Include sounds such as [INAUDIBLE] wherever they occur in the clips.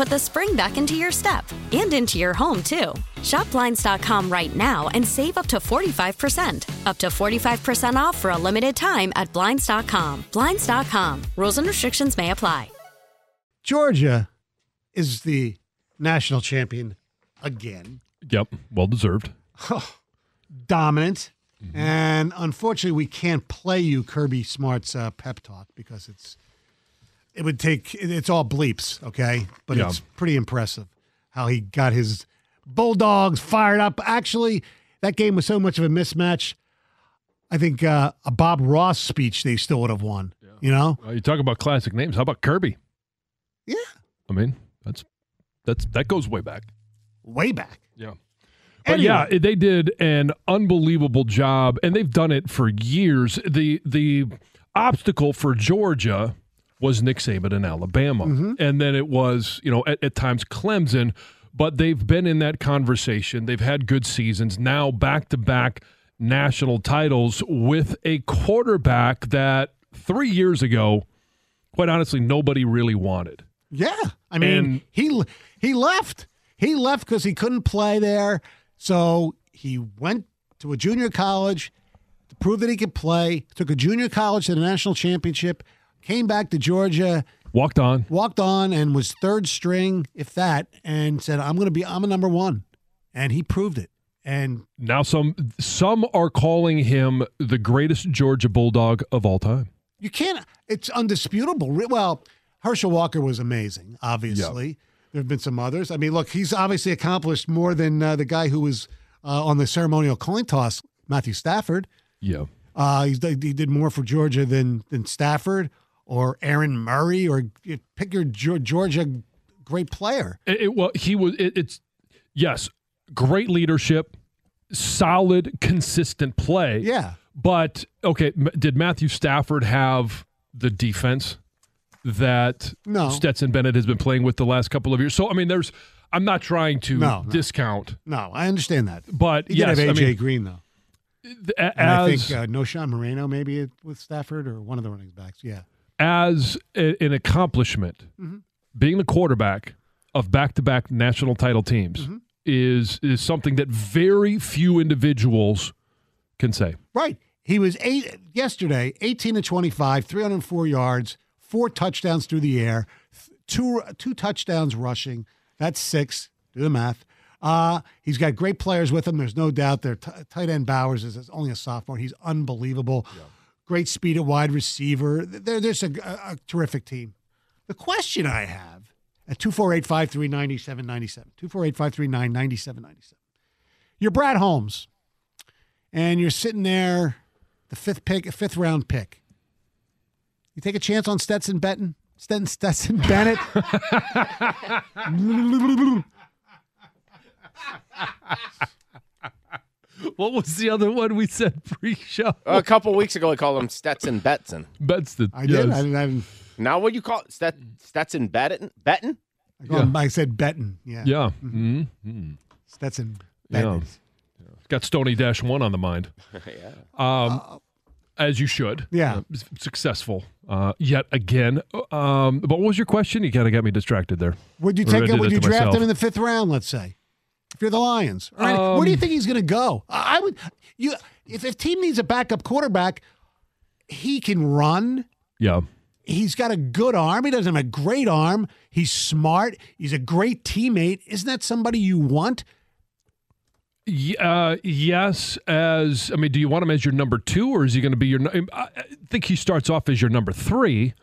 put the spring back into your step and into your home, too. Shop Blinds.com right now and save up to 45%. Up to 45% off for a limited time at Blinds.com. Blinds.com. Rules and restrictions may apply. Georgia is the national champion again. Yep, well deserved. Dominant. And unfortunately, we can't play you Kirby Smart's uh, pep talk because it's it would take it's all bleeps, okay? But Yeah. it's pretty impressive how he got his Bulldogs fired up. Actually, that game was so much of a mismatch. I think uh, a Bob Ross speech they still would have won. You know? Uh, you talk about classic names. How about Kirby? Yeah. I mean, that's that's that goes way back. Way back. Yeah. But yeah, they did an unbelievable job, and they've done it for years. the The obstacle for Georgia was Nick Saban in Alabama, Mm-hmm. and then it was you know at, at times Clemson. But they've been in that conversation. They've had good seasons. Now back to back national titles with a quarterback that three years ago, quite honestly, nobody really wanted. Yeah, I mean, And- he he left. He left because he couldn't play there. So he went to a junior college to prove that he could play. Took a junior college to the national championship. Came back to Georgia, Walked on. walked on, and was third string, if that, and said, "I'm going to be. I'm a number one," and he proved it. And Now some some are calling him the greatest Georgia Bulldog of all time. you can't. It's undisputable. Well, Herschel Walker was amazing. Obviously, there have been some others. I mean, look, he's obviously accomplished more than uh, the guy who was uh, on the ceremonial coin toss, Matthew Stafford. Yeah. Uh, he's, he did more for Georgia than than Stafford or Aaron Murray or pick your Georgia great player. It, it- well, he was. It, it's yes, great leadership, solid, consistent play. Yeah. But okay, did Matthew Stafford have the defense that No. Stetson Bennett has been playing with the last couple of years? So I mean, there's. I'm not trying to No, no. discount, No, I understand that. but He yes, did have I mean, Green though, th- as I think uh, No. Knowshon Moreno maybe with Stafford or one of the running backs. Yeah. As a, an accomplishment, Mm-hmm. being the quarterback of back-to-back national title teams Mm-hmm. is is something that very few individuals can say. Right. He was eight yesterday, 18 to 25, 304 yards, four touchdowns through the air, two two touchdowns rushing. That's six. Do the math. Uh, he's got great players with him. There's no doubt. Their t- tight end Bowers is, is only a sophomore. He's unbelievable. Great speed at wide receiver. They're, there's a, a, a terrific team. The question I have at 248 539 9797, 248 539 9797. You're Brad Holmes and you're sitting there, the fifth pick, fifth round pick. You take a chance on Stetson Benton, Stetson, Stetson Bennett. [LAUGHS] [LAUGHS] What was the other one we said pre-show? A couple weeks ago, I called him Stetson Betson. Betston. I did. yes. I, didn't- I, didn't- Now, what do you call it? Stet- Stetson Betton? Betton? I, called him- I said Benton. Yeah. Yeah. Mhm. Stetson Yeah. Benton. Got Stony Dash one on the mind. [LAUGHS] yeah. Um, as you should. Yeah. Uh, s- successful uh, yet again. Um, but what was your question? You kind of got me distracted there. Would you Or I take did him? Would you to draft myself. him in the fifth round? Let's say, if you're the Lions, All right, where do you Um, think he's going to go? I would. You, if if team needs a backup quarterback, he can run. Yeah. He's got a good arm. He doesn't have a great arm. He's smart. He's a great teammate. Isn't that somebody you want? Uh, yes, as I mean, do you want him as your number two, or is he going to be your? I I think he starts off as your number three.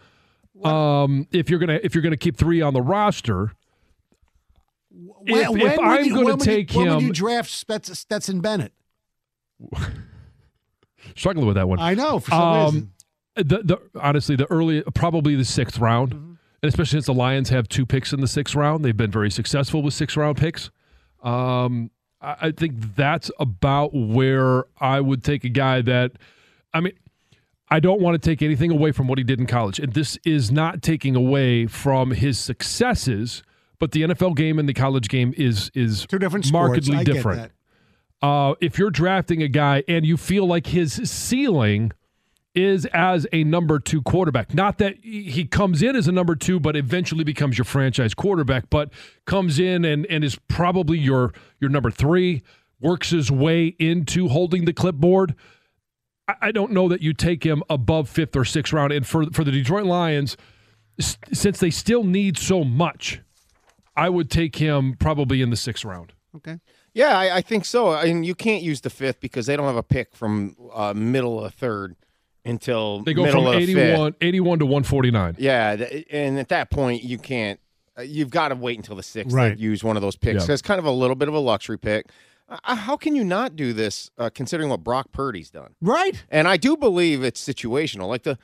Um, if you're gonna if you're gonna keep three on the roster, When, If- when if would I'm you- gonna when would you- take when would you draft Stetson Bennett? [LAUGHS] struggling with that one. I know for some Um, reason. the, the honestly the early probably the sixth round Mm-hmm. and especially since the lions have two picks in the sixth round they've been very successful with six round picks um, I, I think that's about where i would take a guy that i mean i don't want to take anything away from what he did in college and this is not taking away from his successes but the nfl game and the college game is is Two different markedly different uh, if you're drafting a guy and you feel like his ceiling is as a number two quarterback, not that he comes in as a number two, but eventually becomes your franchise quarterback, but comes in and, and is probably your your number three, works his way into holding the clipboard. I, I don't know that you take him above fifth or sixth round. And for for the Detroit Lions, s- since they still need so much, I would take him probably in the sixth round. Okay. Yeah, I, I think so. I mean, you can't use the fifth because they don't have a pick from uh, middle of third until They go from of the fifth. 81, 81 to 149. Yeah, th- and at that point, you can't. uh, You've got to wait until the sixth Right. to use one of those picks. Yeah. It's kind of a little bit of a luxury pick. Uh, how can you not do this, uh, considering what Brock Purdy's done? Right. And I do believe it's situational. Like the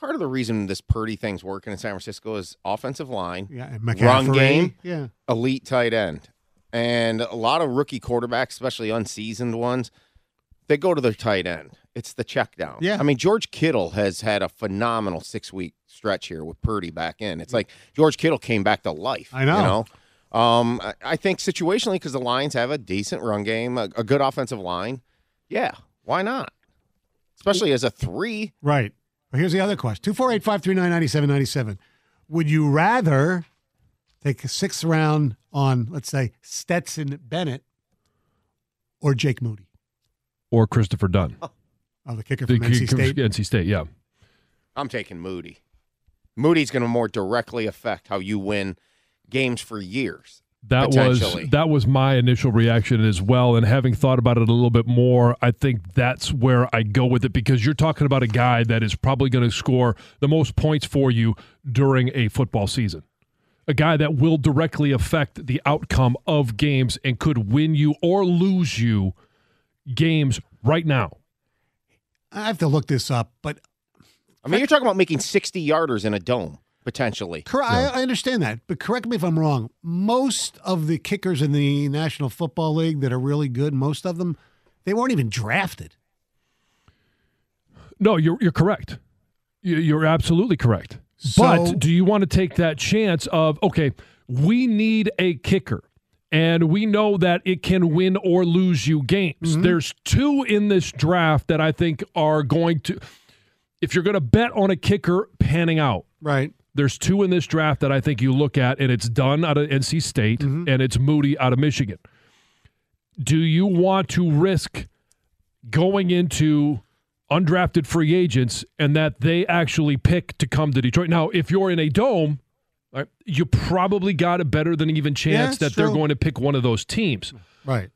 part of the reason this Purdy thing's working in San Francisco is offensive line, Yeah. Run game? Yeah. elite tight end, and a lot of rookie quarterbacks, especially unseasoned ones, they go to their tight end. It's the check down. Yeah. I mean, George Kittle has had a phenomenal six week stretch here with Purdy back in. It's like George Kittle came back to life. I know. You know? Um, I, I think situationally, because the Lions have a decent run game, a, a good offensive line. Yeah, why not? Especially as a three. Right. Well, here's the other question 248 539 9797. Would you rather take a sixth round on, let's say, Stetson Bennett or Jake Moody? Or Christopher Dunn. Oh, oh the kicker The from NC kid- State. NC State, yeah. I'm taking Moody. Moody's going to more directly affect how you win games for years. That was that was my initial reaction as well. And having thought about it a little bit more, I think that's where I go with it because you're talking about a guy that is probably going to score the most points for you during a football season. A guy that will directly affect the outcome of games and could win you or lose you games right now. I have to look this up, but I mean, you're talking about making 60 yarders in a dome potentially. cor- I, I understand that. But correct me if I'm wrong. Most of the kickers in the National Football League that are really good, most of them, they weren't even drafted. No, you're you're correct. You- You're absolutely correct. So- but do you want to take that chance of okay, we need a kicker, and we know that it can win or lose you games. Mm-hmm. There's two in this draft that I think are going to. If you're going to bet on a kicker panning out, Right. There's two in this draft that I think you look at, and it's Dunn out of NC State mm-hmm. and it's Moody out of Michigan. Do you want to risk going into undrafted free agents and that they actually pick to come to Detroit? Now, if you're in a dome, right, you probably got a better than even chance it's that they're going to pick one of those teams. Right.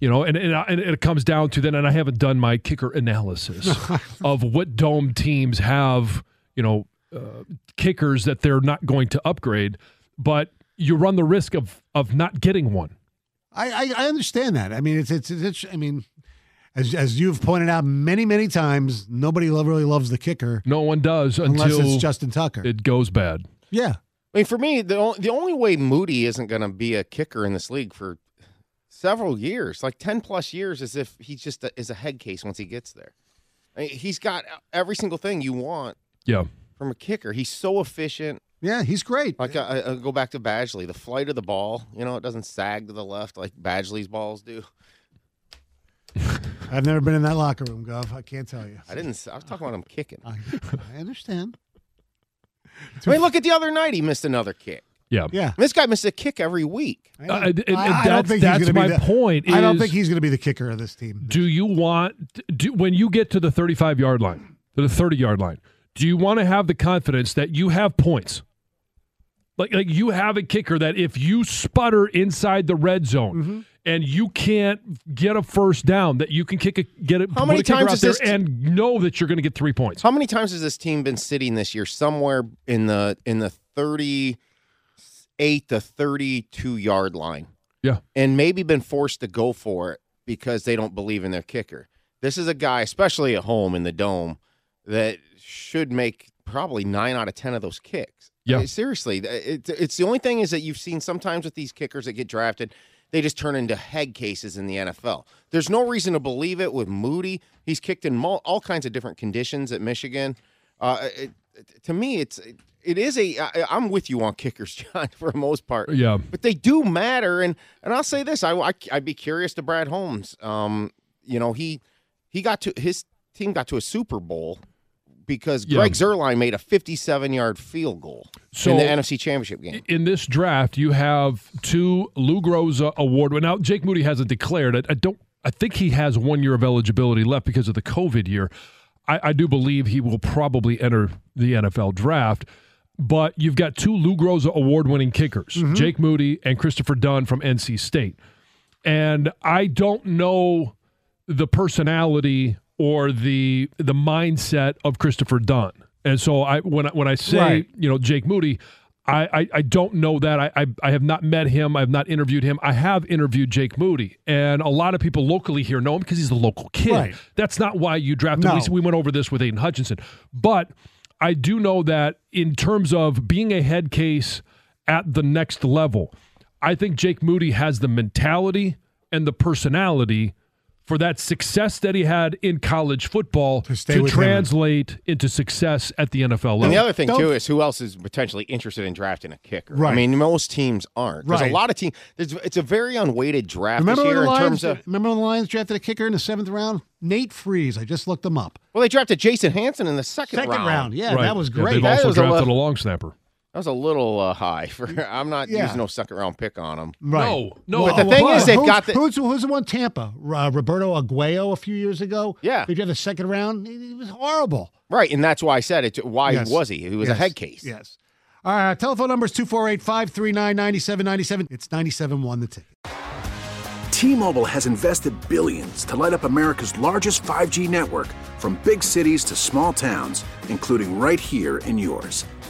You know, and, and, and it comes down to then, and I haven't done my kicker analysis [LAUGHS] of what dome teams have, you know, uh, kickers that they're not going to upgrade, but you run the risk of of not getting one. I, I, I understand that. I mean, it's, it's, it's, I mean, as, as you've pointed out many, many times, nobody lo- really loves the kicker No one does unless until it's Justin Tucker. it goes bad. yeah. I mean, for me, the only, the only way Moody isn't going to be a kicker in this league for several years, like 10 plus years, is if he just a, is a head case once he gets there. I mean, he's got every single thing you want Yeah. From a kicker. He's so efficient. Yeah, he's great. Like I, I go back to Badgley, the flight of the ball. You know, it doesn't sag to the left like Badgley's balls do. I [LAUGHS] I've never been in that locker room, Gov. I can't tell you. I didn't. s- I was talking about him kicking. I, I understand. I mean, look at the other night. He missed another kick. Yeah. Yeah. This guy missed a kick every week. I, Uh, don't- and- and I- I don't think he's that's gonna be my the- point I don't is- think he's going to be the kicker of this team. Do you want do, when you get to the 35 yard line, to the 30 yard line, do you want to have the confidence that you have points? Like like you have a kicker that if you sputter inside the red zone Mm-hmm. and you can't get a first down, that you can kick a get it. How many a times out there this t- and know that you're going to get three points? How many times has this team been sitting this year somewhere in the in the thirty eight to thirty two yard line? Yeah. and maybe been forced to go for it because they don't believe in their kicker. This is a guy, especially at home in the dome, that should make probably nine out of ten of those kicks. Yeah. I mean, seriously, it, it's the only thing is that you've seen sometimes with these kickers that get drafted, they just turn into head cases in the NFL. There's no reason to believe it with Moody. He's kicked in mul- all kinds of different conditions at Michigan. Uh, it, it- to me, it's it is a. I, I'm with you on kickers, [LAUGHS] John, for the most part Yeah. but they do matter. And and I'll say this: I, I would be curious to Brad Holmes. Um, you know he he got to his team got to a Super Bowl because Yeah. Greg Zuerlein made a 57 yard field goal So- in the NFC Championship game. in this draft, you have two Lou Groza award. Now, Jake Moody hasn't declared it. I don't. I think he has one year of eligibility left because of the COVID year. I, I do believe he will probably enter the NFL draft. But you've got two Lou Groza award-winning kickers, mm-hmm. Jake Moody and Christopher Dunn from NC State, and I don't know the personality or the the mindset of Christopher Dunn. And so I when I, when I say Right. you know Jake Moody, I, I I don't know that I, I I have not met him. I have not interviewed him. I have interviewed Jake Moody, and a lot of people locally here know him because he's a local kid. Right. That's not why you drafted him. No. We, we went over this with Aiden Hutchinson, but I do know that in terms of being a head case at the next level, I think Jake Moody has the mentality and the personality for that success that he had in college football To stay with him. translate into success at the NFL level. And the other thing Don't- too is who else is potentially interested in drafting a kicker? Right. I mean, most teams aren't. There's a lot of teams. It's a very unweighted draft Remember this when, year the in Lions, terms of. remember when the Lions drafted a kicker in the seventh round? Nate Freese. I just looked them up. Well, they drafted Jason Hanson in the second, Second round. round. Yeah, Right. that was Yeah, great. they've That also was a drafted a, lo- long snapper. That was a little uh, high for. I'm not Yeah. using no second round pick on him. right. No, no. But the thing is, they've got the- who's, who's the one Tampa? Uh, Roberto Aguayo a few years ago. Yeah. they drafted a second round. He, he was horrible. Right, and that's why I said it. Why Yes. was he? He was a head case. Yes. All right. Telephone number is 248 539 9797. It's 97 the ticket. T-Mobile has invested billions to light up America's largest 5G network from big cities to small towns, including right here in yours.